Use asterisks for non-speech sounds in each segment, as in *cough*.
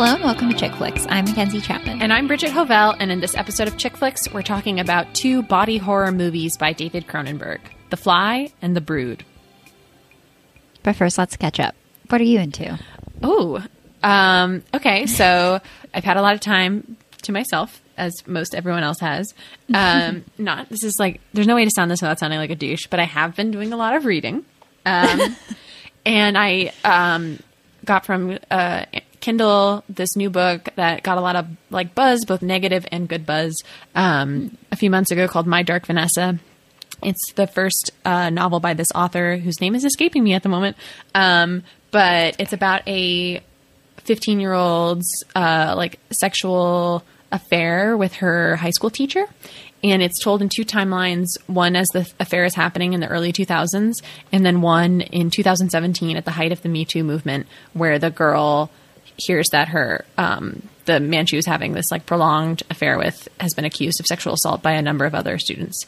Hello and welcome to Chick Flicks. I'm Mackenzie Chapman. And I'm Bridget Hovell, and in this episode of Chick Flicks, we're talking about two body horror movies by David Cronenberg The Fly and The Brood. But first, let's catch up. What are you into? Oh, um, okay. So *laughs* I've had a lot of time to myself, as most everyone else has. Um, *laughs* not, this is like, there's no way to sound this without sounding like a douche, but I have been doing a lot of reading. Um, *laughs* and I um, got from uh, Kindle this new book that got a lot of like buzz, both negative and good buzz, um, a few months ago called My Dark Vanessa. It's the first uh, novel by this author whose name is escaping me at the moment. Um, but it's about a 15 year old's uh, like sexual affair with her high school teacher. And it's told in two timelines one as the affair is happening in the early 2000s, and then one in 2017 at the height of the Me Too movement, where the girl hears that her um, the man she was having this like prolonged affair with has been accused of sexual assault by a number of other students.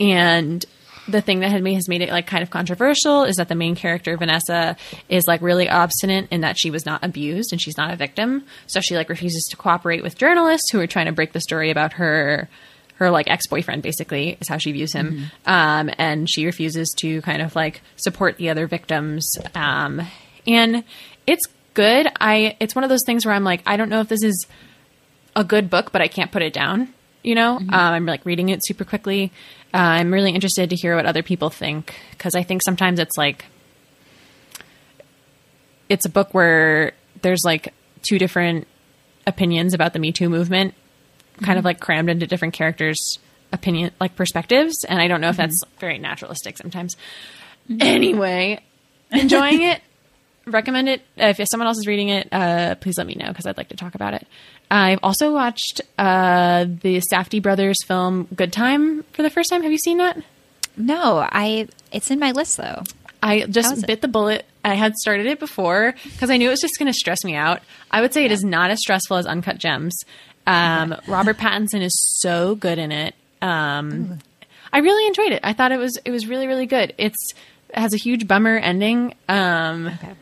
And the thing that had made, has made it like kind of controversial is that the main character Vanessa is like really obstinate in that she was not abused and she's not a victim. So she like refuses to cooperate with journalists who are trying to break the story about her her like ex-boyfriend basically is how she views him. Mm-hmm. um, and she refuses to kind of like support the other victims. Um, and it's good. I it's one of those things where I'm like, I don't know if this is a good book, but I can't put it down. You know, mm-hmm. um, I'm like reading it super quickly. Uh, I'm really interested to hear what other people think because I think sometimes it's like it's a book where there's like two different opinions about the Me Too movement, kind mm-hmm. of like crammed into different characters' opinion, like perspectives, and I don't know if mm-hmm. that's very naturalistic sometimes. Mm-hmm. Anyway, enjoying it recommend it. If someone else is reading it, uh, please let me know because I'd like to talk about it. I've also watched uh, the Safdie brothers film Good Time for the first time. Have you seen that? No, I. It's in my list though. I just bit the bullet. I had started it before because I knew it was just going to stress me out. I would say yeah. it is not as stressful as Uncut Gems. Um, *laughs* Robert Pattinson is so good in it. Um, I really enjoyed it. I thought it was it was really really good. It's it has a huge bummer ending. Um, okay.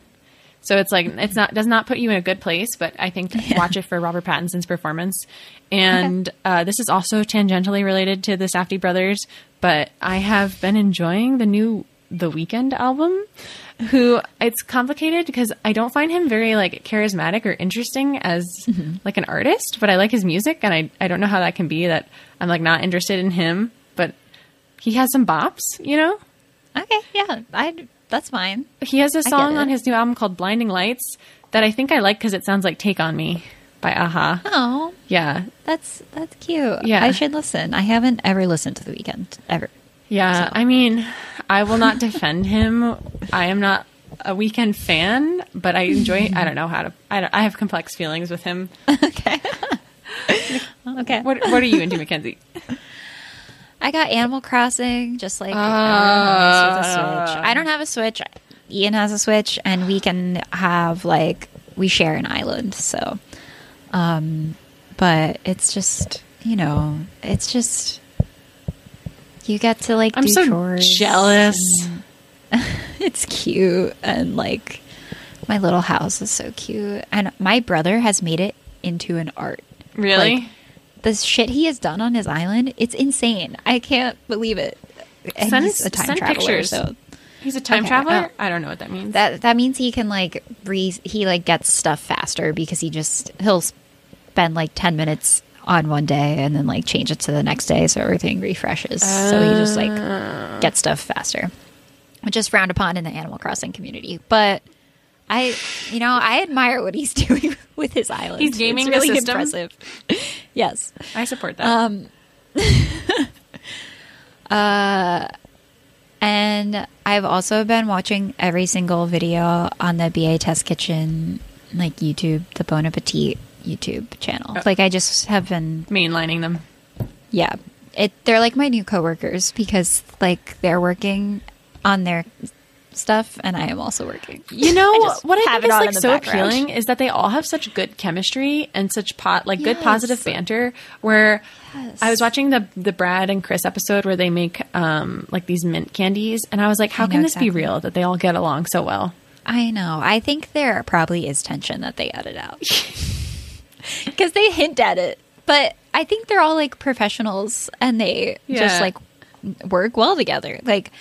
So it's like it's not does not put you in a good place, but I think yeah. watch it for Robert Pattinson's performance. And okay. uh, this is also tangentially related to the Safdie brothers, but I have been enjoying the new The Weeknd album. Who it's complicated because I don't find him very like charismatic or interesting as mm-hmm. like an artist, but I like his music, and I I don't know how that can be that I'm like not interested in him, but he has some bops, you know. Okay, yeah, I that's fine. He has a song on his new album called Blinding Lights that I think I like because it sounds like Take on Me by a-ha. Oh. Yeah. That's that's cute. Yeah. I should listen. I haven't ever listened to The Weeknd ever. Yeah. I mean, I will not defend him. I am not a Weeknd fan, but I enjoy I don't know how to I, I have complex feelings with him. *laughs* okay. *laughs* okay. What what are you into, Mackenzie? I got Animal Crossing, just like uh, I don't have a Switch. Ian has a Switch, and we can have like we share an island. So, um, but it's just you know, it's just you get to like I'm so chores jealous. *laughs* it's cute and like my little house is so cute, and my brother has made it into an art. Really. Like, the shit he has done on his island, it's insane. I can't believe it. And send, he's a time traveler, pictures. So. He's a time okay, traveler. Uh, I don't know what that means. That that means he can like re- he like gets stuff faster because he just he'll spend like ten minutes on one day and then like change it to the next day so everything refreshes. Uh, so he just like uh. gets stuff faster, which is frowned upon in the Animal Crossing community. But I, you know, I admire what he's *laughs* doing with his island. He's gaming it's really the system. impressive. *laughs* yes, I support that. Um, *laughs* uh, and I've also been watching every single video on the BA Test Kitchen, like YouTube, the Bon Appetit YouTube channel. Oh. Like I just have been mainlining them. Yeah, it. They're like my new coworkers because like they're working on their stuff, and I am also working. You *laughs* know what I think is like so background. appealing is that they all have such good chemistry and such pot like yes. good positive banter. Where yes. I was watching the the Brad and Chris episode where they make um like these mint candies, and I was like, how can this exactly. be real that they all get along so well? I know. I think there probably is tension that they edit out. *laughs* because they hint at it. But I think they're all like professionals and they Yeah. just like work well together. Like,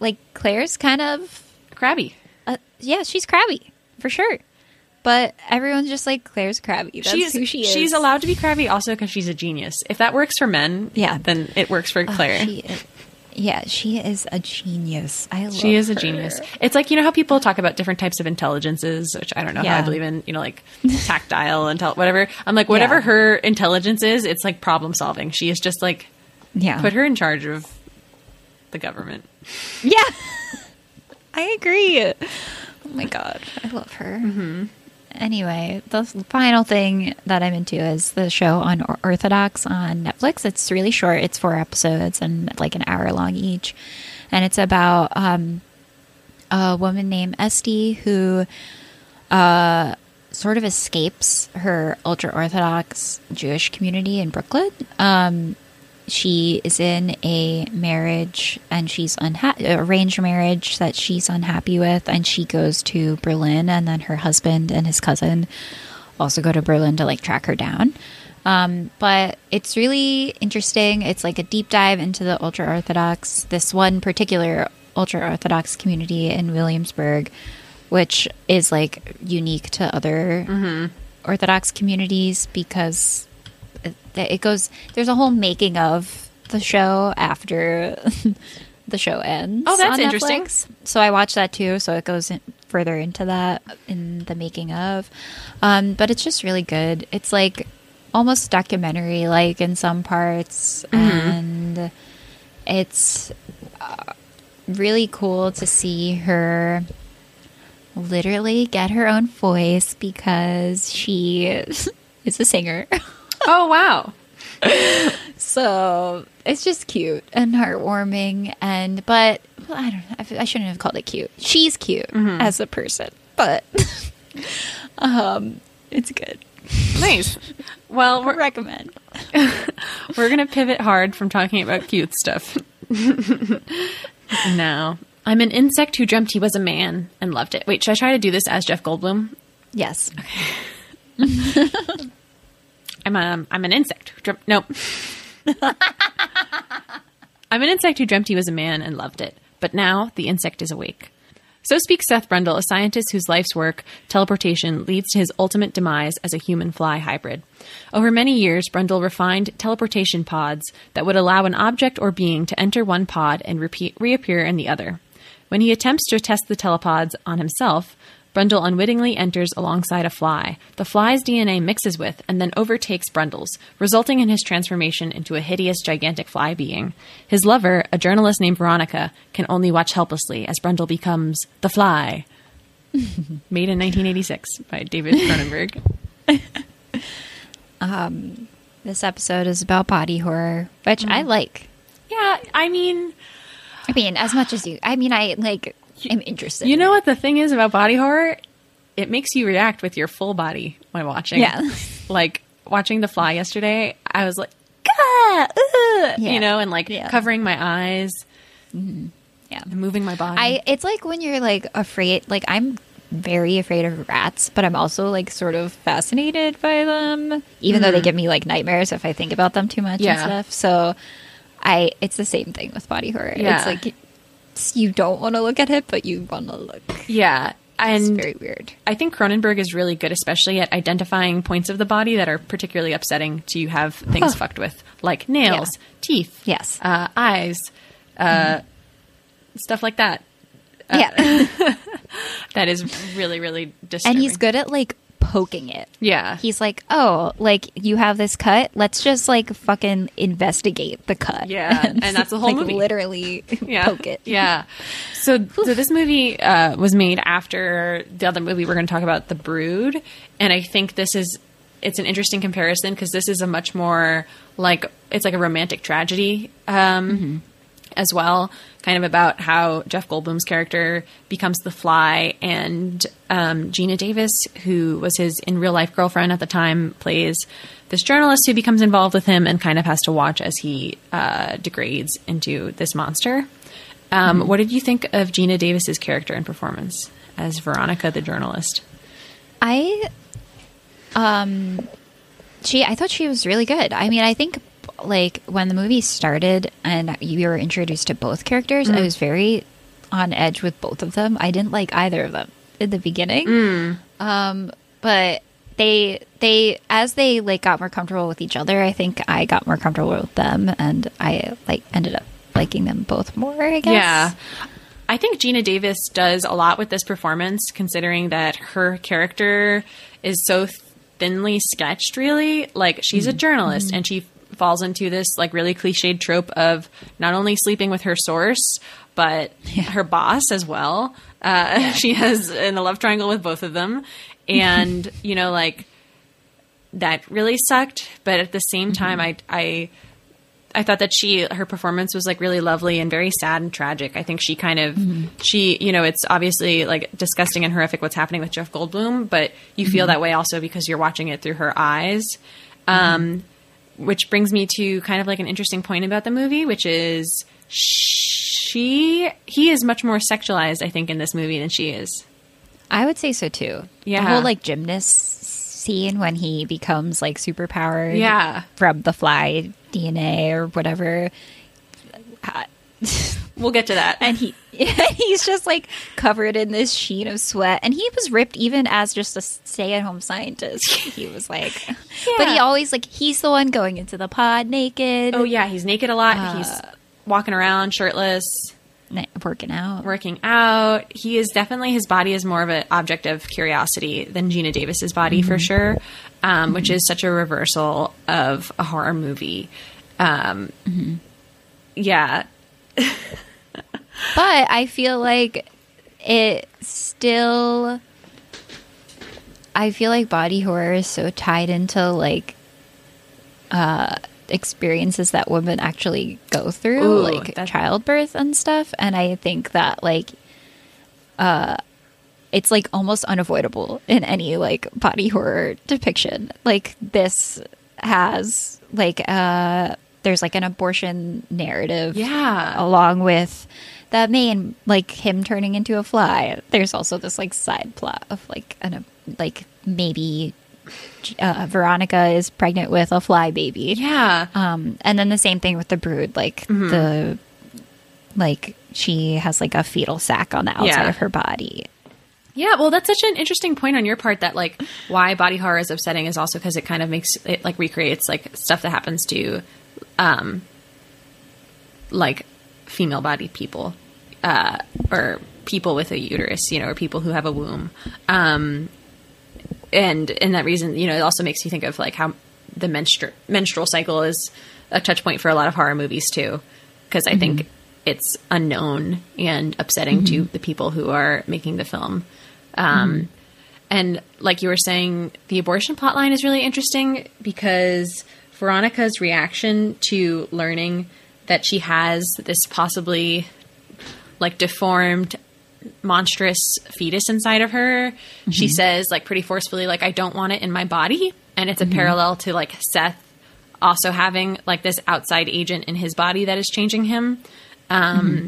like Claire's kind of, Crabby. uh, yeah, she's crabby for sure. But everyone's just like Claire's crabby. That's she's who she is. She's allowed to be crabby also because she's a genius. If that works for men, Yeah. then it works for Oh, Claire. she is- yeah, she is a genius. I love She is a genius. It's like you know how people talk about different types of intelligences, which I don't know how I believe in. You know, like tactile and whatever. I'm like whatever Yeah. her intelligence is, it's like problem solving. She is just like Yeah, put her in charge of the government. *laughs* Yeah, I agree. Oh my god, I love her. Mm-hmm. Anyway, the final thing that I'm into is the show on Orthodox on Netflix. It's really short; it's four episodes and like an hour long each, and it's about um, a woman named Esty who uh, sort of escapes her ultra Orthodox Jewish community in Brooklyn. Um, she is in a marriage and she's unhappy, arranged marriage that she's unhappy with, and she goes to Berlin, and then her husband and his cousin also go to Berlin to like track her down. Um, but it's really interesting. It's like a deep dive into the ultra Orthodox, this one particular ultra Orthodox community in Williamsburg, which is like unique to other Orthodox communities because it, it goes, there's a whole making of the show after *laughs* the show ends. Oh, that's interesting. Netflix. So I watched that too. So it goes in, further into that in the making of. Um, but it's just really good. It's like almost documentary like in some parts. And it's uh, really cool to see her literally get her own voice because she *laughs* is a singer. *laughs* *laughs* Oh wow! So it's just cute and heartwarming, and but well, I don't know. I, I shouldn't have called it cute. She's cute as a person, but *laughs* um, it's good. Nice. Well, we're Recommend. *laughs* we're gonna pivot hard from talking about cute stuff. now, I'm an insect who dreamt he was a man and loved it. Wait, should I try to do this as Jeff Goldblum? Yes. I'm um, I'm an insect. Who dreamt, nope. *laughs* I'm an insect who dreamt he was a man and loved it, but now the insect is awake. So speaks Seth Brundle, a scientist whose life's work, teleportation, leads to his ultimate demise as a human fly hybrid. Over many years, Brundle refined teleportation pods that would allow an object or being to enter one pod and repeat, reappear in the other. When he attempts to test the telepods on himself, Brundle unwittingly enters alongside a fly. The fly's DNA mixes with and then overtakes Brundle's, resulting in his transformation into a hideous, gigantic fly being. His lover, a journalist named Veronica, can only watch helplessly as Brundle becomes the fly. *laughs* Made in 1986 by David Cronenberg. *laughs* Um, this episode is about body horror, which I mm. like. yeah, I mean, I mean, as much as you. I mean, I like. Am interested. you know what the thing is about body horror? It makes you react with your full body when watching. Yeah. *laughs* like watching The Fly yesterday, I was like, "Gah, ugh," Yeah. you know, and like Yeah. covering my eyes, Yeah. moving my body. I it's like when you're like afraid like I'm very afraid of rats, but I'm also like sort of fascinated by them, even though they give me like nightmares if I think about them too much Mm. Yeah. and stuff. So I it's the same thing with body horror. Yeah. It's like you don't want to look at it, but you want to look. yeah, It's and very weird. I think Cronenberg is really good, especially at identifying points of the body that are particularly upsetting to have things fucked with, like nails, teeth, Yes. uh, eyes, uh, stuff like that. Uh, yeah. *laughs* That is really, really disturbing. and he's good at like poking it. Yeah, He's like, "Oh, like you have this cut. Let's just like fucking investigate the cut." Yeah, *laughs* and that's the whole like, movie. Literally *laughs* yeah. poke it. Yeah. So, so this movie uh, was made after the other movie we're going to talk about, The Brood, and I think this is it's an interesting comparison because this is a much more like it's like a romantic tragedy um, as well, kind of about how Jeff Goldblum's character becomes the Fly, and um, Geena Davis, who was his in real life girlfriend at the time, plays this journalist who becomes involved with him and kind of has to watch as he uh, degrades into this monster. Um, What did you think of Geena Davis's character and performance as Veronica, the journalist? I um she I thought she was really good. I mean, I think like when the movie started and you were introduced to both characters, I mm. was very on edge with both of them. I didn't like either of them in the beginning. Mm. Um, but they they as they like got more comfortable with each other, I think I got more comfortable with them and I like ended up liking them both more, I guess. Yeah. I think Geena Davis does a lot with this performance, considering that her character is so thinly sketched, really. Like, she's a mm. journalist and she falls into this, like, really cliched trope of not only sleeping with her source, but her boss as well. Uh, *laughs* She has in a love triangle with both of them. *laughs* And, you know, like, that really sucked. But at the same time, I, I, I thought that she her performance was like really lovely and very sad and tragic. I think she kind of she you know it's obviously like disgusting and horrific what's happening with Jeff Goldblum, but you feel that way also because you're watching it through her eyes. Um, which brings me to kind of like an interesting point about the movie, which is she he is much more sexualized, I think, in this movie than she is. I would say so too. Yeah. The whole like gymnast scene when he becomes like super powered Yeah. from the fly DNA or whatever. We'll get to that. And he *laughs* he's just like covered in this sheen of sweat. And he was ripped even as just a stay at home scientist. *laughs* He was like But he always like he's the one going into the pod naked. oh yeah, he's naked a lot. he's walking around shirtless. working out. working out. He is definitely his body is more of an object of curiosity than Geena Davis's body for sure, um, which is such a reversal of a horror movie. Um, Yeah, *laughs* But I feel like it still. I feel like body horror is so tied into like uh, experiences that women actually go through, Ooh, like that- childbirth and stuff. And I think that like uh, it's like almost unavoidable in any like body horror depiction. Like this has like uh there's like an abortion narrative Yeah. along with the main like him turning into a fly there's also this like side plot of like an like maybe uh, veronica is pregnant with a fly baby yeah, um and then the same thing with the brood like the like she has like a fetal sac on the outside Yeah. of her body yeah. Well, that's such an interesting point on your part. That like why body horror is upsetting is also because it kind of makes it like recreates like stuff that happens to, um, like female bodied people, uh, or people with a uterus, you know, or people who have a womb. Um, and and that reason, you know, it also makes you think of like how the menstru- menstrual cycle is a touch point for a lot of horror movies too, because I think it's unknown and upsetting to the people who are making the film. Um, And like you were saying, the abortion plotline is really interesting because Veronica's reaction to learning that she has this possibly like deformed monstrous fetus inside of her she mm-hmm. says like pretty forcefully like i don't want it in my body. And it's a mm-hmm. parallel to like seth also having like this outside agent in his body that is changing him. Um mm-hmm.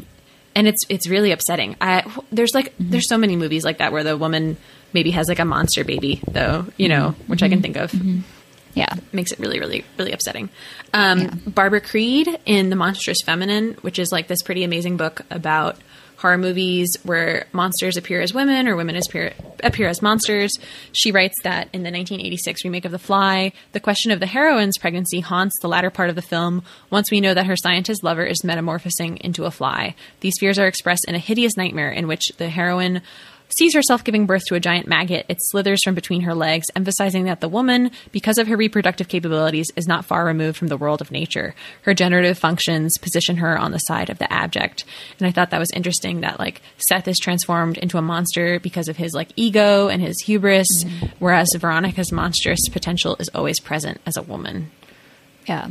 and it's it's really upsetting. I there's like there's so many movies like that where the woman maybe has like a monster baby though you know which i can think of yeah makes it really, really, really upsetting. Um, Barbara Creed in The Monstrous Feminine, which is like this pretty amazing book about horror movies where monsters appear as women or women appear, appear as monsters. She writes that in the 1986 remake of The Fly, the question of the heroine's pregnancy haunts the latter part of the film once we know that her scientist lover is metamorphosing into a fly. These fears are expressed in a hideous nightmare in which the heroine sees herself giving birth to a giant maggot. It slithers from between her legs, emphasizing that the woman, because of her reproductive capabilities, is not far removed from the world of nature. Her generative functions position her on the side of the abject. And I thought that was interesting that like Seth is transformed into a monster because of his like ego and his hubris, whereas Veronica's monstrous potential is always present as a woman. Yeah.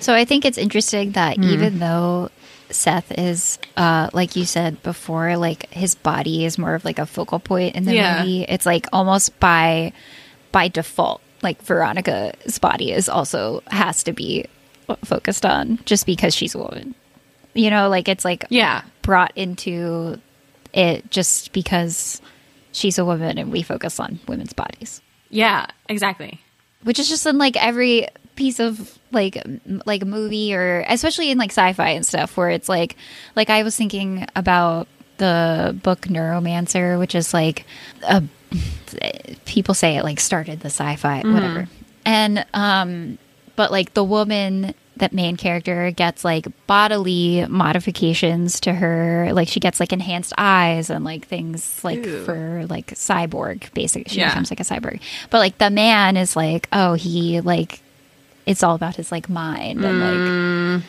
So I think it's interesting that mm-hmm. even though Seth is, uh, like you said before, like his body is more of like a focal point in the Yeah. movie. It's like almost by by default, like Veronica's body is also has to be focused on just because she's a woman. You know, like it's like Yeah. brought into it just because she's a woman and we focus on women's bodies. Yeah, exactly. which is just in like every piece of like like movie or especially in like sci-fi and stuff where it's like like I was thinking about the book Neuromancer, which is like a people say it like started the sci-fi whatever. And um but like the woman that main character gets like bodily modifications to her like she gets like enhanced eyes and like things like Ew. for like cyborg basically she Yeah. becomes like a cyborg but like the man is like oh he like it's all about his like mind and like mm.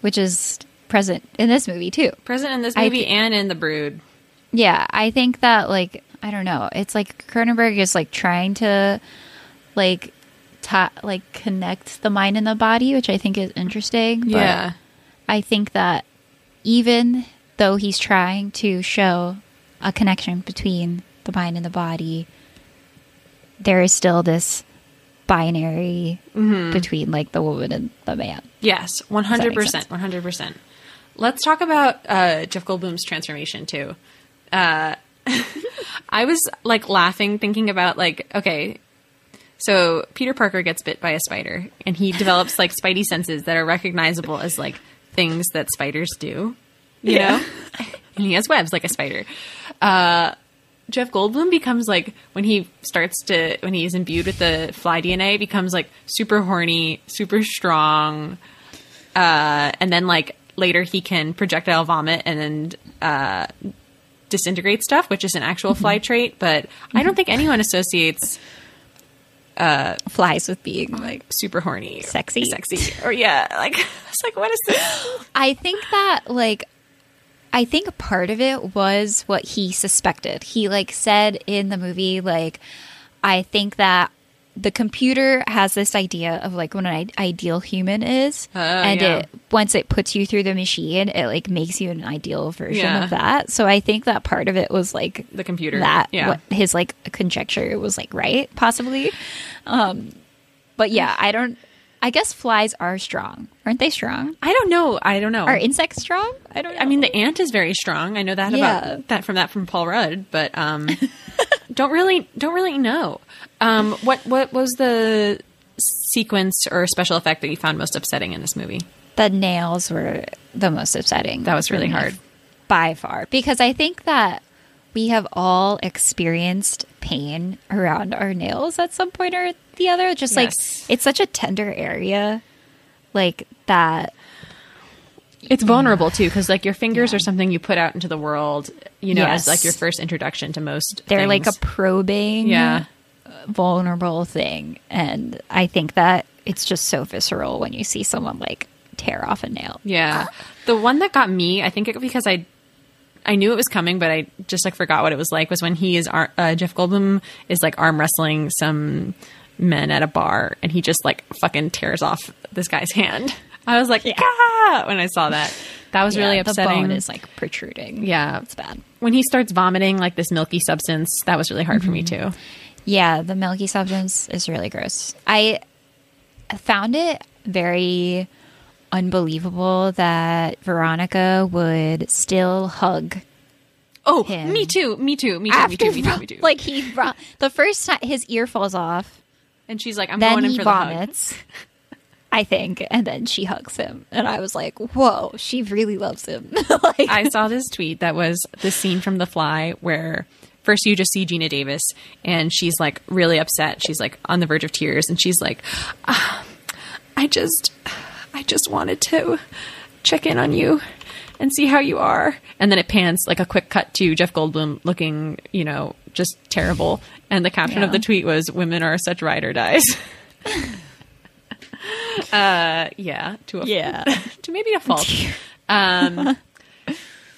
which is present in this movie too Present in this movie thi- and in The Brood. yeah, I think that like I don't know. It's like Cronenberg is like trying to like ta- like connect the mind and the body, which I think is interesting. But Yeah. I think that even though he's trying to show a connection between the mind and the body, there is still this binary between like the woman and the man. Yes, one hundred percent, one hundred percent. Let's talk about uh, Jeff Goldblum's transformation too. Uh, *laughs* I was like laughing, thinking about like, okay, so Peter Parker gets bit by a spider, and he develops like spidey senses that are recognizable as like things that spiders do. You Yeah. know, and he has webs like a spider. Uh, Jeff Goldblum becomes like when he starts to when he is imbued with the fly DNA becomes like super horny, super strong, uh, and then like later he can projectile vomit and then uh, disintegrate stuff, which is an actual fly trait. But I don't think anyone associates uh, Flies with being like super horny, Sexy. sexy, or yeah, like *laughs* it's like what is this? I think that like I think part of it was what he suspected. He like said in the movie like I think that the computer has this idea of like what an ideal human is and yeah. it once it puts you through the machine it like makes you an ideal version Yeah. of that so i think that part of it was like The computer, that yeah. what his like conjecture was like right possibly um but yeah i don't i guess flies are strong aren't they strong I don't know. I don't know. are insects strong? I don't know. I mean, the ant is very strong. I know that Yeah. about that from that from Paul Rudd, but um, *laughs* don't really don't really know. Um, what what was the sequence or special effect that you found most upsetting in this movie? the nails were the most upsetting. That was really hard. by far because I think that we have all experienced pain around our nails at some point or the other. Just Yes. like it's such a tender area, like that. It's vulnerable too, because like your fingers are something you put out into the world, you know, as like your first introduction to most. They're like a probing, yeah, vulnerable thing, and I think that it's just so visceral when you see someone like tear off a nail. yeah. The one that got me, I think, it, because I. I knew it was coming, but I just like forgot what it was like. Was when he is ar- uh, Jeff Goldblum is like arm wrestling some men at a bar, and he just like fucking tears off this guy's hand. *laughs* I was like, ah! when I saw that. That was really upsetting. The bone is like protruding. Yeah. it's bad. when he starts vomiting like this milky substance, that was really hard for me Mm-hmm. too. Yeah, the milky substance is really gross. I found it very unbelievable that Veronica would still hug Oh, Him. me too, me too, me too, me too, me too, me too. like he brought the first time his ear falls off, and she's like, I'm then going in for the hug. vomits. I think, and then she hugs him, and I was like, "Whoa, she really loves him." *laughs* like, I saw this tweet that was the scene from The Fly where first you just see Geena Davis and she's like really upset. She's like on the verge of tears and she's like, "Ah, I just, I just wanted to check in on you and see how you are. And then it pans like a quick cut to Jeff Goldblum looking, you know, just terrible. And the caption of the tweet was, "Women are such ride or dies." *laughs* uh, yeah, to a Yeah. *laughs* to maybe a fault. *laughs* Um,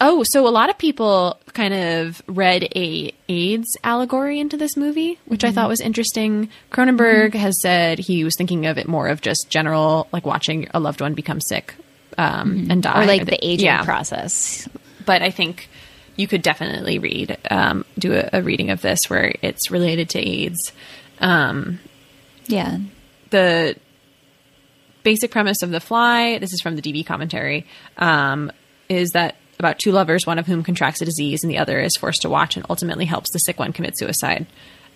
oh, so a lot of people kind of read a AIDS allegory into this movie, which I Mm-hmm. thought was interesting. Cronenberg has said he was thinking of it more of just general, like watching a loved one become sick um, and die, Mm-hmm. or like the aging Yeah. process. But I think you could definitely read, um, do a, a reading of this where it's related to AIDS. Um, Yeah, the basic premise of The Fly, this is from the DB commentary, um, is that about two lovers, one of whom contracts a disease and the other is forced to watch and ultimately helps the sick one commit suicide.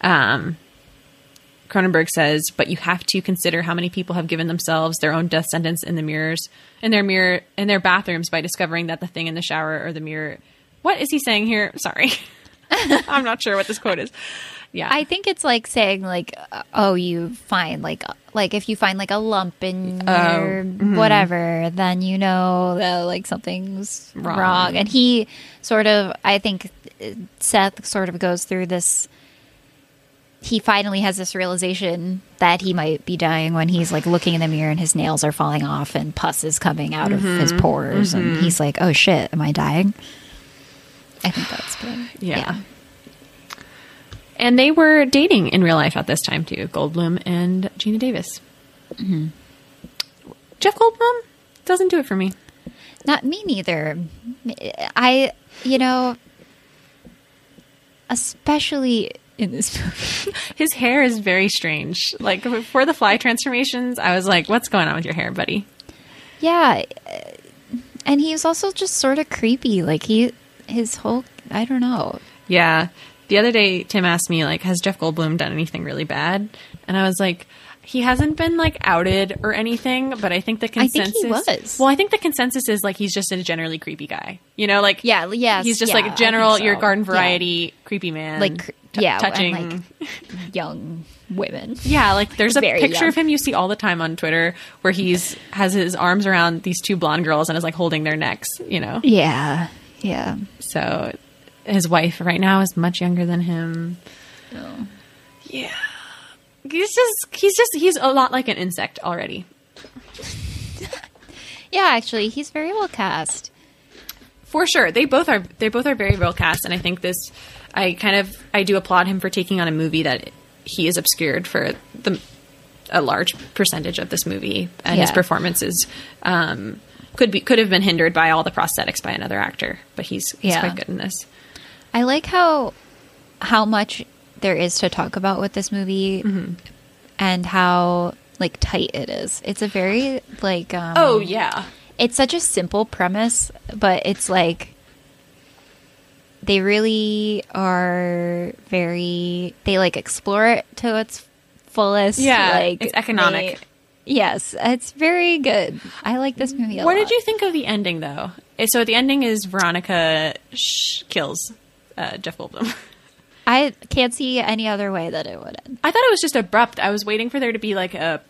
Um, Cronenberg says, but you have to consider how many people have given themselves their own death sentence in the mirrors, in their mirror, in their bathrooms by discovering that the thing in the shower or the mirror. What is he saying here? Sorry. *laughs* I'm not sure what this quote is. Yeah. I think it's like saying like, uh, oh, you find like like if you find like a lump in Oh, your whatever, then you know that like something's Wrong. wrong. And he sort of, I think uh, Seth sort of goes through this. He finally has this realization that he might be dying when he's like looking in the mirror and his nails are falling off and pus is coming out of his pores, and he's like, "Oh shit, am I dying?" I think that's good. Yeah. And they were dating in real life at this time too, Goldblum and Geena Davis. Mm-hmm. Jeff Goldblum doesn't do it for me. Not me neither. I, you know, especially in this movie. His hair is very strange. Like before the fly transformations, I was like, "What's going on with your hair, buddy?" yeah. And he was also just sort of creepy. Like he, his whole, I don't know. Yeah. The other day, Tim asked me, like, has Jeff Goldblum done anything really bad? And I was like, he hasn't been like outed or anything, but I think the consensus I think was. Well, I think the consensus is like he's just a generally creepy guy. You know, like Yeah, yes, he's just yeah, like general, think your so. garden Yeah. variety creepy man. Like, t- yeah, and, touching. like, *laughs* young women. yeah, like there's a Very picture young. of him you see all the time on Twitter where he's has his arms around these two blonde girls and is like holding their necks. You know, Yeah, yeah. so his wife right now is much younger than him. Yeah. He's just he's just he's a lot like an insect already. *laughs* Yeah, actually, he's very well cast. For sure. They both are they both are very well cast and I think this I kind of I do applaud him for taking on a movie that he is obscured for the a large percentage of this movie and his Yeah. performances um could be could have been hindered by all the prosthetics by another actor, but he's he's Yeah. quite good in this. I like how how much there is to talk about with this movie, Mm-hmm. and how like tight it is. It's a very like um, Oh yeah. it's such a simple premise, but it's like they really are very they like explore it to its fullest. Yeah, like it's economic. Yes, it's very good. I like this movie. A What lot. did you think of the ending, though? Eh, So the ending is Veronica sh- kills uh, Jeff Goldblum. *laughs* I can't see any other way that it would end. I thought it was just abrupt. I was waiting for there to be like a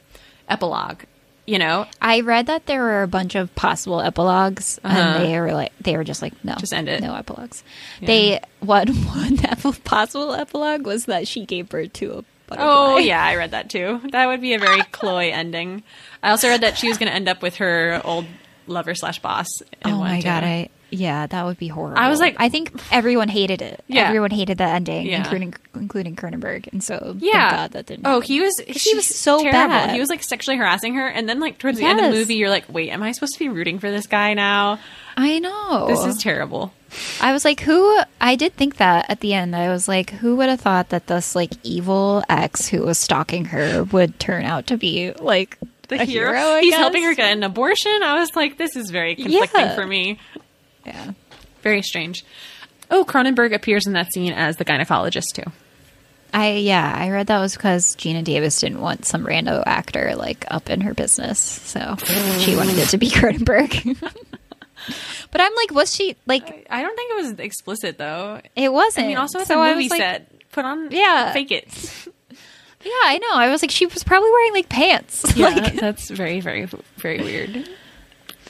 epilogue. You know, I read that there were a bunch of possible epilogues, Uh-huh. and they were like, they were just like, no, Just end it. no epilogues. They *laughs* one one *laughs* possible epilogue was that she gave birth to a butterfly. Oh *laughs* yeah, I read that too. That would be a very *laughs* Chloe ending. I also read that she was going to end up with her old lover slash boss. Oh my too. god, I yeah, that would be horrible. I was like- I think everyone hated it. Yeah. everyone hated the ending, Yeah. including including Cronenberg, and so Yeah. thank God that didn't. Oh, happen. he was. he was so terrible. bad. He was like sexually harassing her, and then like towards the end of the movie, you're like, wait, am I supposed to be rooting for this guy now? I know. This is terrible. I was like, who? I did think that at the end. I was like, who would have thought that this like evil ex who was stalking her would turn out to be like The hero. hero? He's guess? helping her get an abortion. I was like, this is very conflicting Yeah. for me. Yeah. Very strange. Oh, Cronenberg appears in that scene as the gynecologist too. I yeah, I read that was because Geena Davis didn't want some rando actor like up in her business, so she wanted it to be *laughs* Cronenberg. *laughs* *laughs* but I'm like, was she like? I don't think it was explicit though. It wasn't. I mean, also it's so a movie like, set. Put on, Yeah. fake it. *laughs* Yeah, I know. I was like, she was probably wearing like pants. *laughs* Yeah, like that's very, very, very weird.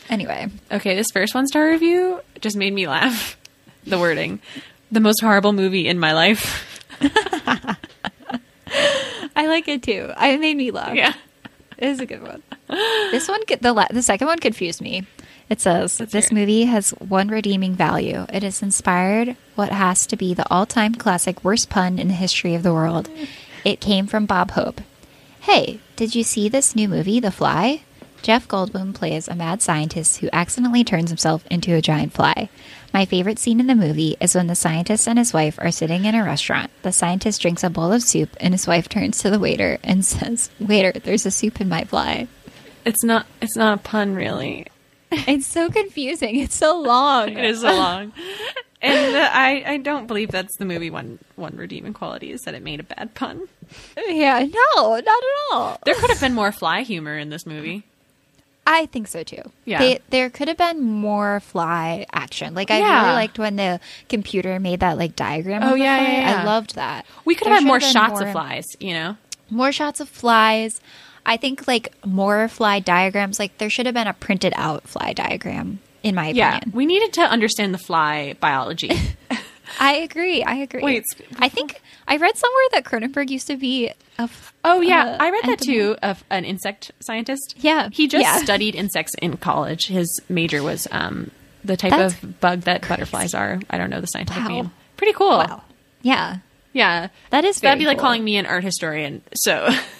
anyway, Okay, this first one star review just made me laugh. The wording, the most horrible movie in my life. I like it too. I it made me laugh. Yeah, It is a good one. this one, the la- the second one confused me. It says Let's this movie has one redeeming value. It has inspired what has to be the all-time classic worst pun in the history of the world. It came from Bob Hope. Hey, did you see this new movie, The Fly? Jeff Goldblum plays a mad scientist who accidentally turns himself into a giant fly. My favorite scene in the movie is when the scientist and his wife are sitting in a restaurant. The scientist drinks a bowl of soup, and his wife turns to the waiter and *laughs* says, Waiter, there's a soup in my fly. it's not. It's not a pun, really. It's so confusing. It's so long. *laughs* It is so long. And I, I don't believe that's the movie one one redeeming quality is that it made a bad pun. Yeah, no, not at all. There could have been more fly humor in this movie. I think so too. Yeah. They, there could have been more fly action. Like I Yeah. really liked when the computer made that like diagram. Oh, of the yeah, fly. yeah, yeah. I loved that. We could There have had more shots of flies, you know? More shots of flies. I think like more fly diagrams. Like there should have been a printed out fly diagram. In my opinion. Yeah. We needed to understand the fly biology. *laughs* *laughs* I agree. I agree. Wait, I think I read somewhere that Cronenberg used to be a. f- Oh yeah, uh, I read that too. Of an insect scientist. Yeah, he just yeah. studied insects in college. His major was um, the type That's of bug that butterflies are. I don't know the scientific Wow. name. Pretty cool. Wow. Yeah, Yeah, that is. that'd be like cool. calling me an art historian. So, *laughs*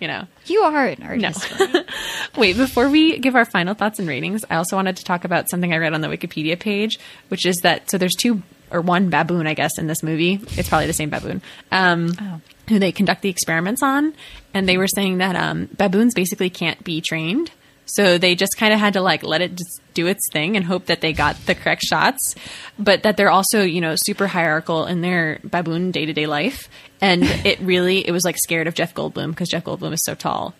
you know. You are an No. artist. *laughs* Wait, before we give our final thoughts and ratings, I also wanted to talk about something I read on the Wikipedia page, which is that so there's two or one baboon, I guess, in this movie. It's probably the same baboon. Um, Oh. Who they conduct the experiments on, and they were saying that um, baboons basically can't be trained, so they just kind of had to like let it just do its thing and hope that they got the correct shots, but that they're also you know super hierarchical in their baboon day to day life, and *laughs* it really it was like scared of Jeff Goldblum because Jeff Goldblum is so tall.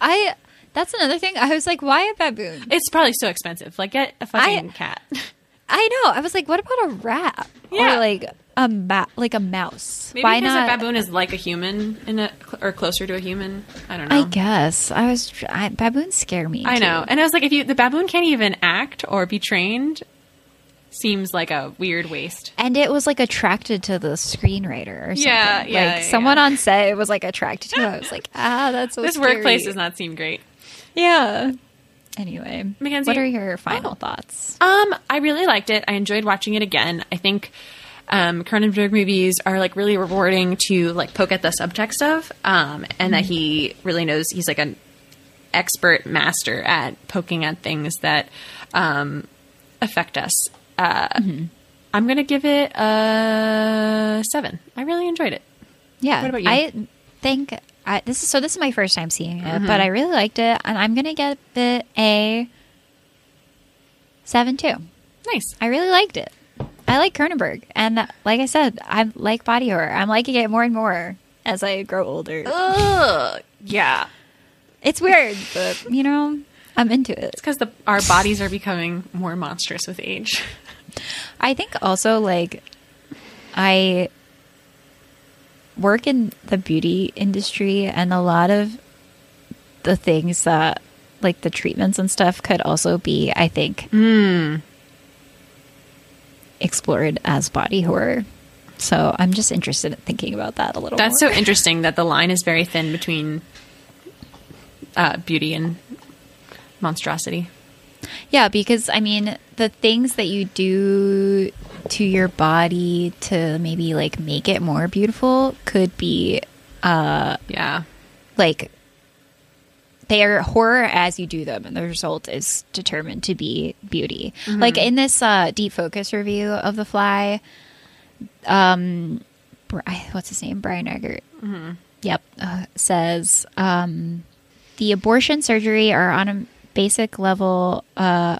I. That's another thing. I was like, why a baboon? It's probably so expensive. Like, get a fucking I- cat. *laughs* I know. I was like, what about a rat Yeah. or like a ma- like a mouse? Maybe why because not? a baboon is like a human in a, or closer to a human. I don't know. I guess I was. I, baboons scare me. I too. know. And I was like, if you the baboon can't even act or be trained, seems like a weird waste. And it was like attracted to the screenwriter or something. Yeah, yeah, Like yeah, someone yeah. on set was like attracted to it. I was like, *laughs* ah, that's so this scary. workplace does not seem great. Yeah. Anyway, Mackenzie- what are your final thoughts? Um, I really liked it. I enjoyed watching it again. I think um, Cronenberg movies are like really rewarding to like poke at the subtext of, um, and that he really knows he's like an expert master at poking at things that um, affect us. Uh, I'm gonna give it a seven. I really enjoyed it. Yeah. What about you? I think I, this is so. This is my first time seeing it, Mm-hmm. but I really liked it, and I'm gonna get it a seven two. Nice. I really liked it. I like Cronenberg, and uh, like I said, I like body horror. I'm liking it more and more as I grow older. Ugh. Yeah. It's weird, but you know, I'm into it. It's because our bodies are becoming more monstrous with age. I think also like I work in the beauty industry and a lot of the things that like the treatments and stuff could also be I think explored as body horror. So I'm just interested in thinking about that a little bit. That's more. so interesting that the line is very thin between uh, beauty and monstrosity. Yeah, because I mean, the things that you do to your body to maybe like make it more beautiful could be uh Yeah. like they are horror as you do them and the result is determined to be beauty. Like in this uh deep focus review of the fly um Bri- what's his name? Brian eggert yep uh, says um the abortion surgery are on a basic level uh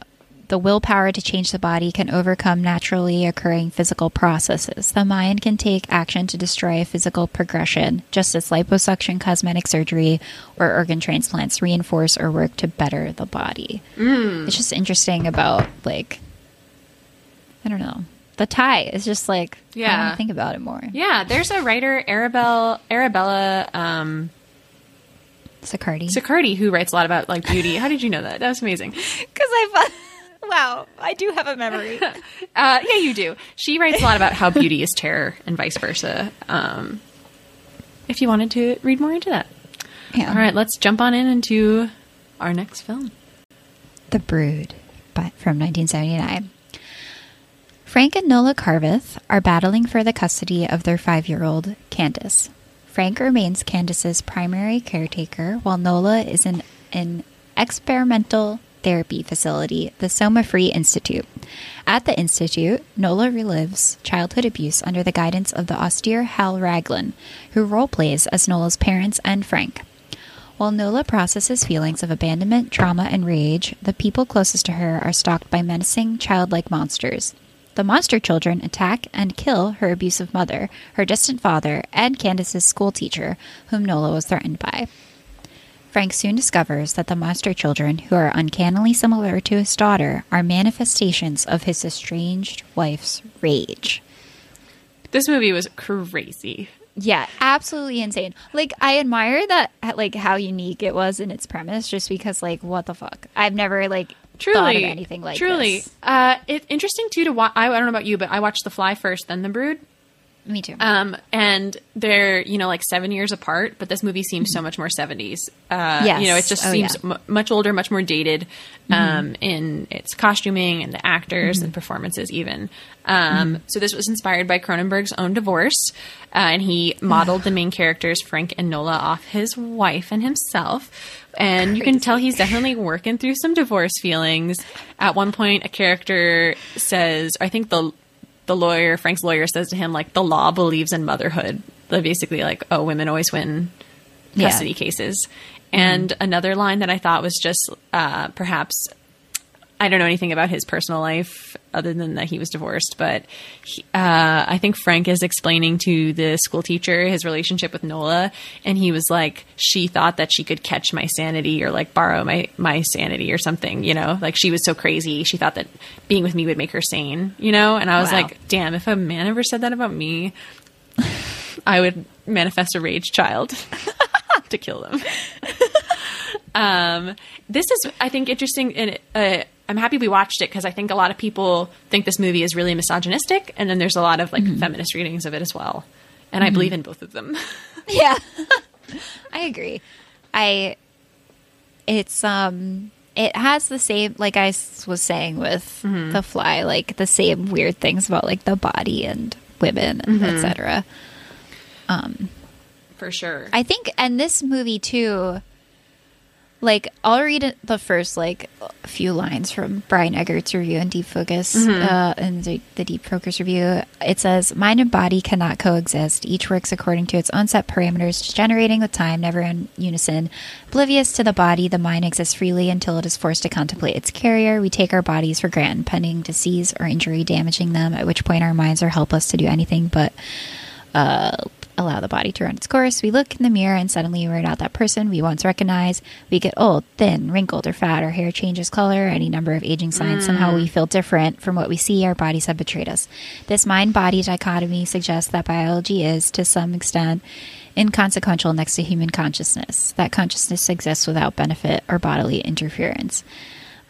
the willpower to change the body can overcome naturally occurring physical processes. The mind can take action to destroy a physical progression, just as liposuction, cosmetic surgery, or organ transplants reinforce or work to better the body. It's just interesting about, like, I don't know. The tie is just like, yeah. I want to think about it more. Yeah, there's a writer, Arabelle, Arabella um, Sicardi. Sicardi, who writes a lot about like beauty. How did you know that? That was amazing. *laughs* Because I wow, I do have a memory. *laughs* Uh, yeah, you do. She writes a lot about how beauty is terror and vice versa. Um, if you wanted to read more into that. yeah. All right, let's jump on in into our next film. The Brood but from 1979. Frank and Nola Carveth are battling for the custody of their five year old, Candace. Frank remains Candace's primary caretaker, while Nola is in an experimental therapy facility, the Somafree Institute. At the Institute, Nola relives childhood abuse under the guidance of the austere Hal Raglan, who role plays as Nola's parents and Frank. While Nola processes feelings of abandonment, trauma, and rage, the people closest to her are stalked by menacing, childlike monsters. The monster children attack and kill her abusive mother, her distant father, and Candace's school teacher, whom Nola was threatened by. Frank soon discovers that the monster children, who are uncannily similar to his daughter, are manifestations of his estranged wife's rage. This movie was crazy. Yeah, absolutely insane. Like I admire that like how unique it was in its premise just because like what the fuck. I've never like Truly, thought of anything like truly. this. Uh, it's interesting too to watch. I, I don't know about you, but I watched The Fly first, then The Brood. Me too. Um, and they're you know like seven years apart, but this movie seems so much more seventies. Uh, Yes. you know, it just Oh, seems yeah. Mm-hmm. m- much older, much more dated um, in its costuming and the actors and performances, even. Um, Mm-hmm. So this was inspired by Cronenberg's own divorce, uh, and he modeled the main characters Frank and Nola off his wife and himself. And you can tell he's definitely working through some divorce feelings. At one point, a character says, I think the the lawyer, Frank's lawyer, says to him like the law believes in motherhood. They're basically like, oh, women always win Yeah. custody cases. And another line that I thought was just uh, perhaps I don't know anything about his personal life other than that he was divorced, but he, uh, I think Frank is explaining to the school teacher his relationship with Nola, and he was like, she thought that she could catch my sanity or like borrow my my sanity or something, you know, like she was so crazy, she thought that being with me would make her sane, you know, and I was Wow. like, damn, if a man ever said that about me, I would manifest a rage child *laughs* to kill them. *laughs* um, this is, I think, interesting. And uh, I'm happy we watched it because I think a lot of people think this movie is really misogynistic, and then there's a lot of like feminist readings of it as well. And I believe in both of them. *laughs* yeah. *laughs* I agree. I it's um it has the same like I was saying with the fly like the same weird things about like the body and women and etc. Um, for sure. I think, and this movie too, like I'll read the first like a few lines from Brian Eggert's review in Deep Focus, uh, in the, the Deep Focus review. It says, "Mind and body cannot coexist. Each works according to its own set parameters, generating with time, never in unison. Oblivious to the body, the mind exists freely until it is forced to contemplate its carrier. We take our bodies for granted, pending disease or injury damaging them. At which point, our minds are helpless to do anything but." uh, allow the body to run its course. We look in the mirror and suddenly we're not that person we once recognized. We get old, thin, wrinkled, or fat. Our hair changes color, any number of aging signs. Somehow we mm. feel different from what we see. Our bodies have betrayed us. This mind body dichotomy suggests that biology is, to some extent, inconsequential next to human consciousness. That consciousness exists without benefit or bodily interference.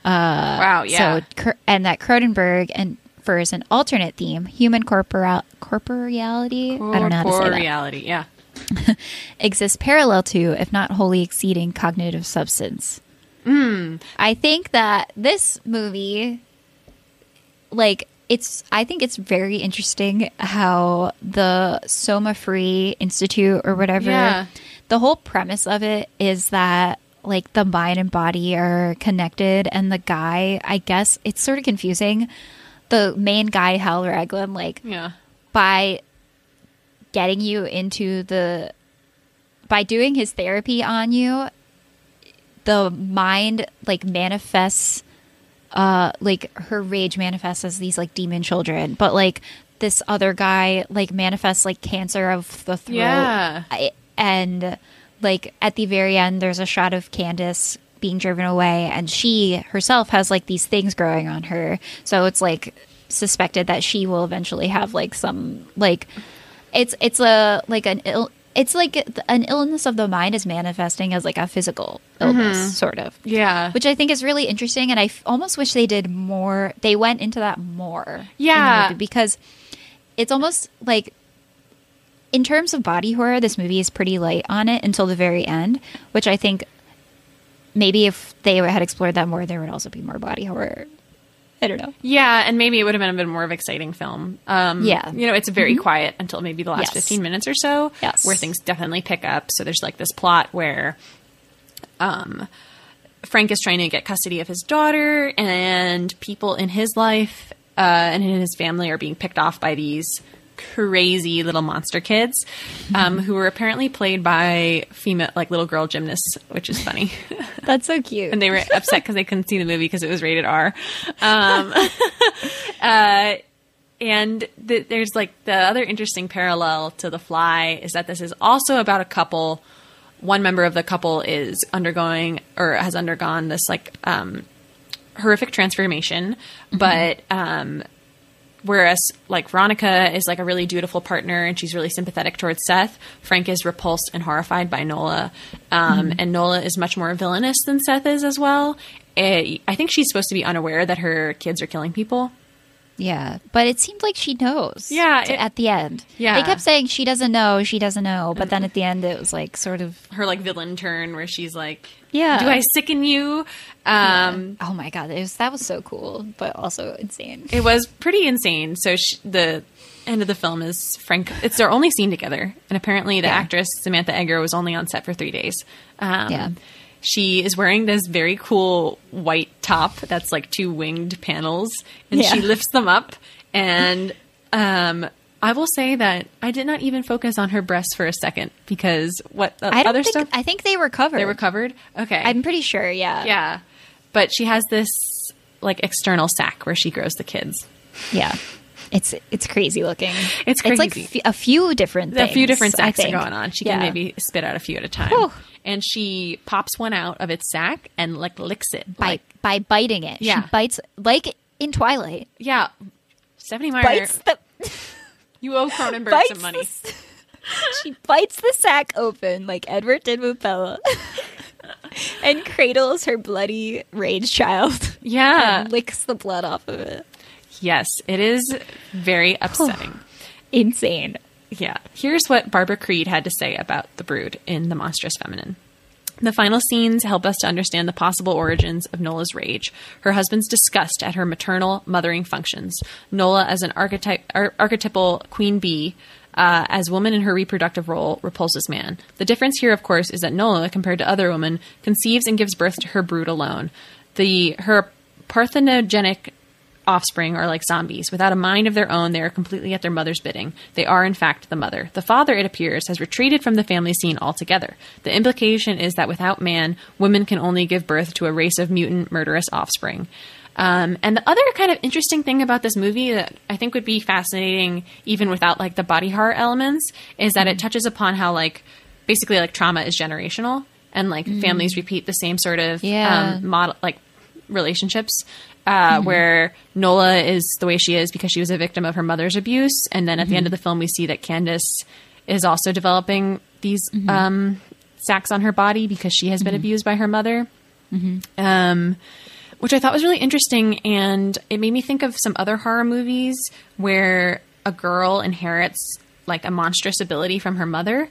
Uh, wow. Yeah. So, and that Cronenberg and infers an alternate theme: human corporal corporeality. I don't know how to say that. reality. Yeah. *laughs* Exists parallel to, if not wholly exceeding, cognitive substance. Hmm. I think that this movie, like, it's. I think it's very interesting how the Somafree Institute or whatever. Yeah. The whole premise of it is that like the mind and body are connected, and the guy. I guess it's sort of confusing. The main guy, Hal Raglan, like Yeah. by getting you into the by doing his therapy on you the mind like manifests uh like her rage manifests as these like demon children but like this other guy like manifests like cancer of the throat Yeah. I- and like at the very end there's a shot of Candice being driven away and she herself has like these things growing on her so it's like suspected that she will eventually have like some like it's it's a like an ill it's like an illness of the mind is manifesting as like a physical illness mm-hmm. sort of Yeah. which I think is really interesting, and I f- almost wish they did more. They went into that more, Yeah. because it's almost like, in terms of body horror, this movie is pretty light on it until the very end, which I think maybe if they had explored that more, there would also be more body horror. I don't know. Yeah, and maybe it would have been a bit more of an exciting film. Um, Yeah. you know, it's very quiet until maybe the last Yes. fifteen minutes or so, Yes. where things definitely pick up. So there's like this plot where, um, Frank is trying to get custody of his daughter, and people in his life uh, and in his family are being picked off by these crazy little monster kids, um, who were apparently played by female, like little girl gymnasts, which is funny. *laughs* That's so cute. and they were upset because they couldn't see the movie because it was rated R. Um, *laughs* uh, and th- there's like the other interesting parallel to The Fly is that this is also about a couple. One member of the couple is undergoing or has undergone this like um, horrific transformation, but um, whereas like Veronica is like a really dutiful partner and she's really sympathetic towards Seth, Frank is repulsed and horrified by Nola, um, and Nola is much more villainous than Seth is as well. It, I think she's supposed to be unaware that her kids are killing people. Yeah, but it seemed like she knows. Yeah, it- at the end. Yeah. they kept saying she doesn't know, she doesn't know, but then at the end it was like sort of. Her like villain turn where she's like, Yeah. do I sicken you?" Um, oh my god, it was, that was so cool, but also insane. It was pretty insane. So sh- the end of the film is Frank. It's their only scene together, and apparently the Yeah. actress Samantha Eggar was only on set for three days. Um, Yeah. She is wearing this very cool white top that's like two winged panels, and Yeah. she *laughs* lifts them up. And um, I will say that I did not even focus on her breasts for a second because what the I other think. stuff I think they were covered. they were covered. Okay, I'm pretty sure. Yeah. yeah, but she has this like external sack where she grows the kids. Yeah. It's it's crazy looking. It's It's like crazy. f- a few different things, a few different sacks are going on. She Yeah. can maybe spit out a few at a time. And she pops one out of its sack and like licks it. by Like by biting it. Yeah. She bites like in Twilight. yeah. Stephenie Meyer, Bites the *laughs* you owe Cronenberg some money. the- *laughs* she bites the sack open like Edward did with Bella. *laughs* and cradles her bloody rage child. Yeah. And licks the blood off of it. Yes, it is very upsetting. *sighs* Insane. Yeah. Here's what Barbara Creed had to say about the brood in The Monstrous Feminine. The final scenes help us to understand the possible origins of Nola's rage, her husband's disgust at her maternal mothering functions, Nola as an archetype, ar- archetypal queen bee, uh, as woman in her reproductive role repulses man. The difference here, of course, is that Nola, compared to other women, conceives and gives birth to her brood alone. The her parthenogenic offspring are like zombies. Without a mind of their own, they are completely at their mother's bidding. They are, in fact, the mother. The father, it appears, has retreated from the family scene altogether. The implication is that without man, women can only give birth to a race of mutant, murderous offspring. Um, and the other kind of interesting thing about this movie that I think would be fascinating, even without like the body horror elements, is that it touches upon how like basically like trauma is generational and like families repeat the same sort of Yeah. um, model like relationships uh, where Nola is the way she is because she was a victim of her mother's abuse, and then at the end of the film, we see that Candice is also developing these um, sacks on her body because she has been abused by her mother. Um, which I thought was really interesting, and it made me think of some other horror movies where a girl inherits like a monstrous ability from her mother.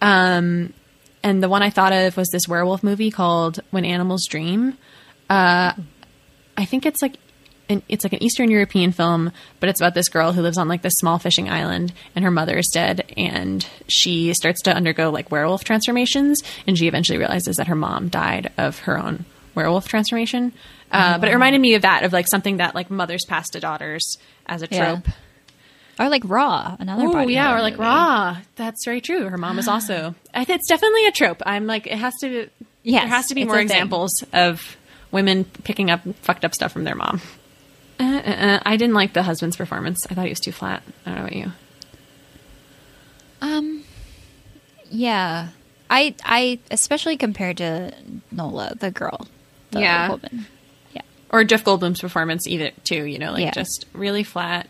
Um, and the one I thought of was this werewolf movie called When Animals Dream. Uh, I think it's like an, it's like an Eastern European film, but it's about this girl who lives on like this small fishing island, and her mother is dead, and she starts to undergo like werewolf transformations, and she eventually realizes that her mom died of her own werewolf transformation. Uh, But it reminded me of that, of like something that like mothers pass to daughters as a Yeah. trope. Or like Raw, another Oh yeah, or like movie. Raw. That's very true. Her mom is *gasps* also. I think it's definitely a trope. I'm like, it has to. Yes, there has to be more examples of women picking up fucked up stuff from their mom. Uh, uh, uh, I didn't like the husband's performance. I thought he was too flat. I don't know about you. Um, yeah, I I especially compared to Nola, the girl, the Yeah. woman. Yeah, Or Jeff Goldblum's performance either too. You know, like Yeah. just really flat.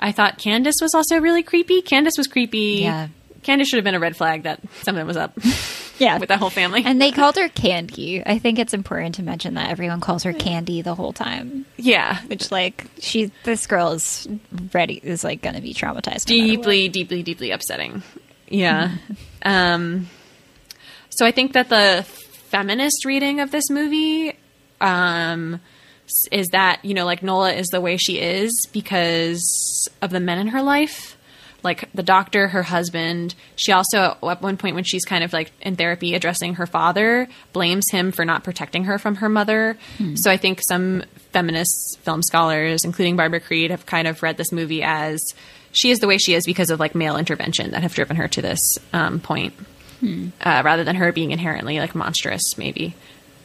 I thought Candice was also really creepy. Candice was creepy. Yeah. Candice should have been a red flag that something was up *laughs* yeah. with the whole family. and they called her Candy. I think it's important to mention that everyone calls her Candy the whole time. yeah, Which, like, she this girl is ready is like going to be traumatized. no deeply, deeply, deeply upsetting. Yeah. um, so I think that the feminist reading of this movie um, is that you know, like Nola is the way she is because of the men in her life. Like the doctor, her husband. She also, at one point when she's kind of like in therapy addressing her father, blames him for not protecting her from her mother. So I think some feminist film scholars, including Barbara Creed, have kind of read this movie as she is the way she is because of like male intervention that have driven her to this um, point, uh, rather than her being inherently like monstrous. Maybe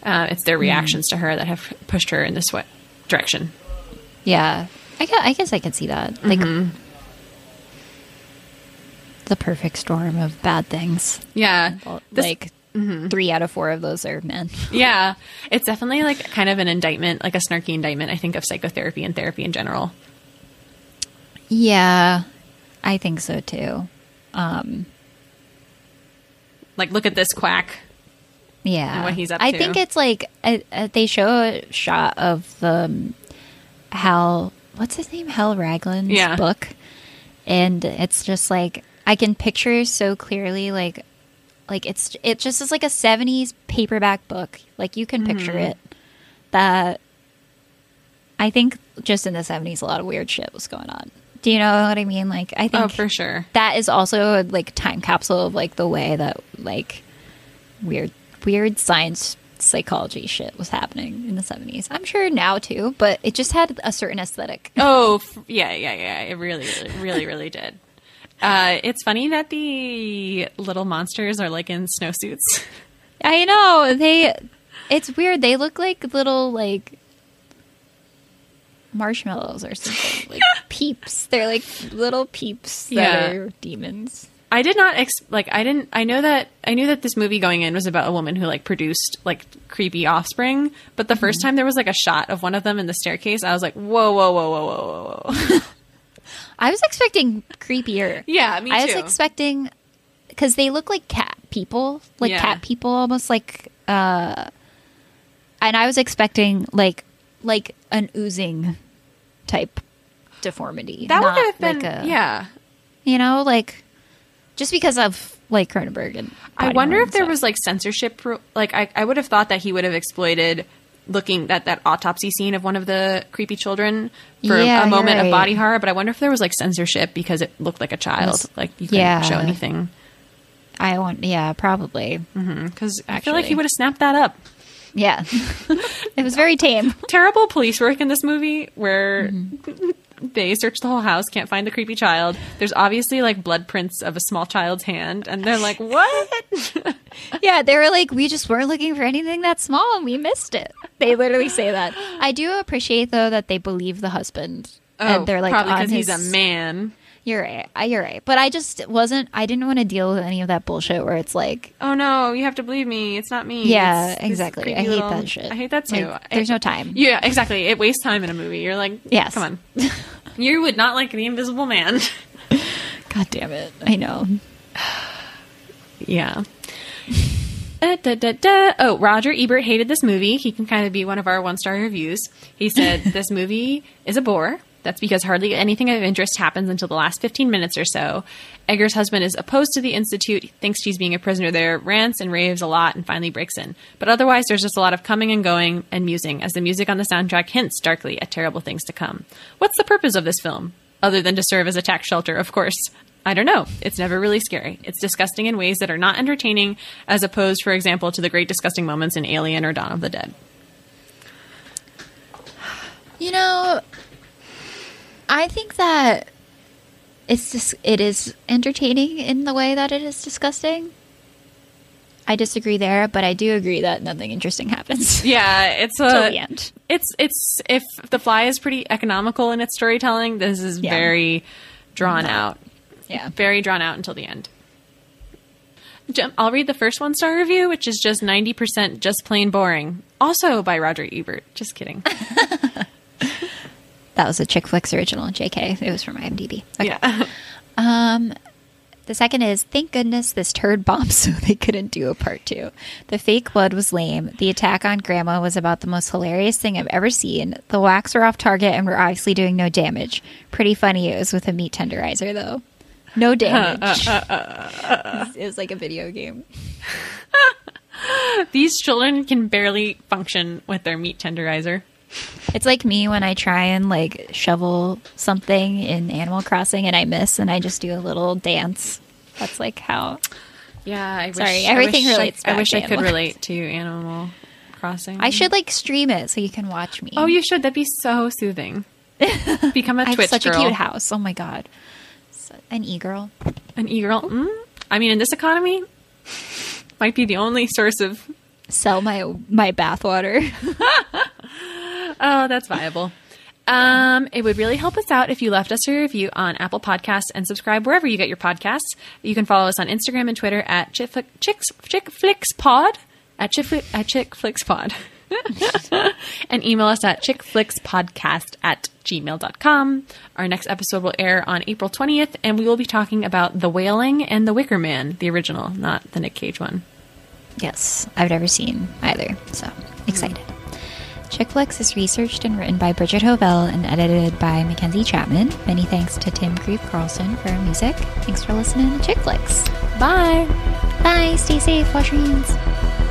uh, it's their reactions to her that have pushed her in this way, direction. Yeah, I guess, I guess I could see that. Like the perfect storm of bad things. Yeah, This- like three out of four of those are men. *laughs* yeah, it's definitely like kind of an indictment, like a snarky indictment. I think of psychotherapy and therapy in general. Yeah, I think so too. Like, look at this quack. Yeah, And what he's up I to. think it's like uh, uh, they show a shot of the um, Hal. What's his name? Hal Raglan's Yeah. book, and it's just like I can picture so clearly, like, like it's it just is like a '70s paperback book. Like you can picture Mm-hmm. it. That I think just in the '70s, a lot of weird shit was going on. Do you know what I mean? Like I think Oh, for sure. that is also a like time capsule of like the way that like weird weird science psychology shit was happening in the 70s i'm sure now too but it just had a certain aesthetic Oh, *laughs* yeah, yeah, yeah. It really, really, really, really did. Uh, it's funny that the little monsters are like in snowsuits. i know they it's weird they look like little like marshmallows or something *laughs* like peeps they're like little peeps that Yeah. are demons I did not ex- like. I didn't. I know that I knew that this movie going in was about a woman who like produced like creepy offspring. But the Mm-hmm. first time there was like a shot of one of them in the staircase, I was like, whoa, whoa, whoa, whoa, whoa, whoa, whoa. *laughs* i was expecting creepier yeah, me too. I was expecting because they look like cat people, like Yeah. cat people, almost like. uh And I was expecting like like an oozing type deformity. that would have been like a, yeah. you know, like just because of like Cronenberg and. I wonder if there was like censorship. Like I, I would have thought that he would have exploited looking at that autopsy scene of one of the creepy children for Yeah, a moment of body horror. But I wonder if there was like censorship because it looked like a child. Yes. Like you couldn't Yeah. show anything. I want, yeah, probably, Because I feel like he would have snapped that up. yeah. *laughs* it was very tame. *laughs* Terrible police work in this movie where Mm-hmm. They search the whole house, can't find the creepy child. There's obviously like blood prints of a small child's hand, and they're like, "What?" *laughs* Yeah, they were like, we just weren't looking for anything that small and we missed it. They literally say that. I do appreciate though that they believe the husband. and oh, they're like Oh, probably because he's a his- man. You're right. You're right. But I just wasn't. I didn't want to deal with any of that bullshit where it's like, Oh no, you have to believe me. It's not me. Yeah, It's exactly. I hate little- that shit. I hate that too. Like, there's I- no time. Yeah, exactly. It wastes time in a movie. You're like, Yes. come on. *laughs* you would not like the Invisible Man. *laughs* God damn it! I know. yeah. Da, da, da. Oh, Roger Ebert hated this movie. He can kind of be one of our one star reviews. He said *laughs* this movie is a bore. That's because hardly anything of interest happens until the last 15 minutes or so. Eggar's husband is opposed to the Institute, thinks she's being a prisoner there, rants and raves a lot, and finally breaks in. But otherwise, there's just a lot of coming and going and musing, as the music on the soundtrack hints darkly at terrible things to come. What's the purpose of this film? Other than to serve as a tax shelter, of course. I don't know. It's never really scary. It's disgusting in ways that are not entertaining, as opposed, for example, to the great disgusting moments in Alien or Dawn of the Dead. You know, I think that it's just it is entertaining in the way that it is disgusting. I disagree there, but I do agree that nothing interesting happens *laughs* Yeah, it's a. the end. It's it's if the fly is pretty economical in its storytelling, this is Yeah. very drawn out, Yeah. very drawn out until the end. I'll read the first one star review, which is just ninety percent just plain boring. Also by Roger Ebert. Just kidding. *laughs* That was a Chick Flicks original, JK. It was from IMDb. Okay. Yeah. *laughs* Um, the second is thank goodness this turd bombed *laughs* so they couldn't do a part two. The fake blood was lame. The attack on Grandma was about the most hilarious thing I've ever seen. The whacks were off target and were obviously doing no damage. Pretty funny it was with a meat tenderizer though. No *laughs* damage. it was like a video game. These children can barely function with their meat tenderizer. It's like me when I try and like shovel something in Animal Crossing and I miss and I just do a little dance. That's like how Yeah, I Sorry, wish, everything I relates I, I wish I could relate to Animal Crossing. I should like stream it so you can watch me. Oh, you should. That'd be so soothing. *laughs* Become a I have Twitch such girl. a cute house. Oh my god. an e girl. An e girl. Mm, I mean, in this economy, might be the only source of. Sell my my bathwater. *laughs* Oh, that's viable. Um, it would really help us out if you left us a review on Apple Podcasts and subscribe wherever you get your podcasts. You can follow us on Instagram and Twitter at Chick, Chicks, Chick Flicks Pod at Chick, at Chick Flicks Pod. *laughs* and email us at chickflixpodcast at gmail.com. Our next episode will air on April 20th, and we will be talking about The Wailing and The Wicker Man, the original, not the Nick Cage one. yes, I've never seen either, so excited. Chick Flicks is researched and written by Bridget Hovell and edited by Mackenzie Chapman. Many thanks to Tim Creep Carlson for our music. Thanks for listening to Chick Flicks. Bye! Bye, stay safe, wash your hands.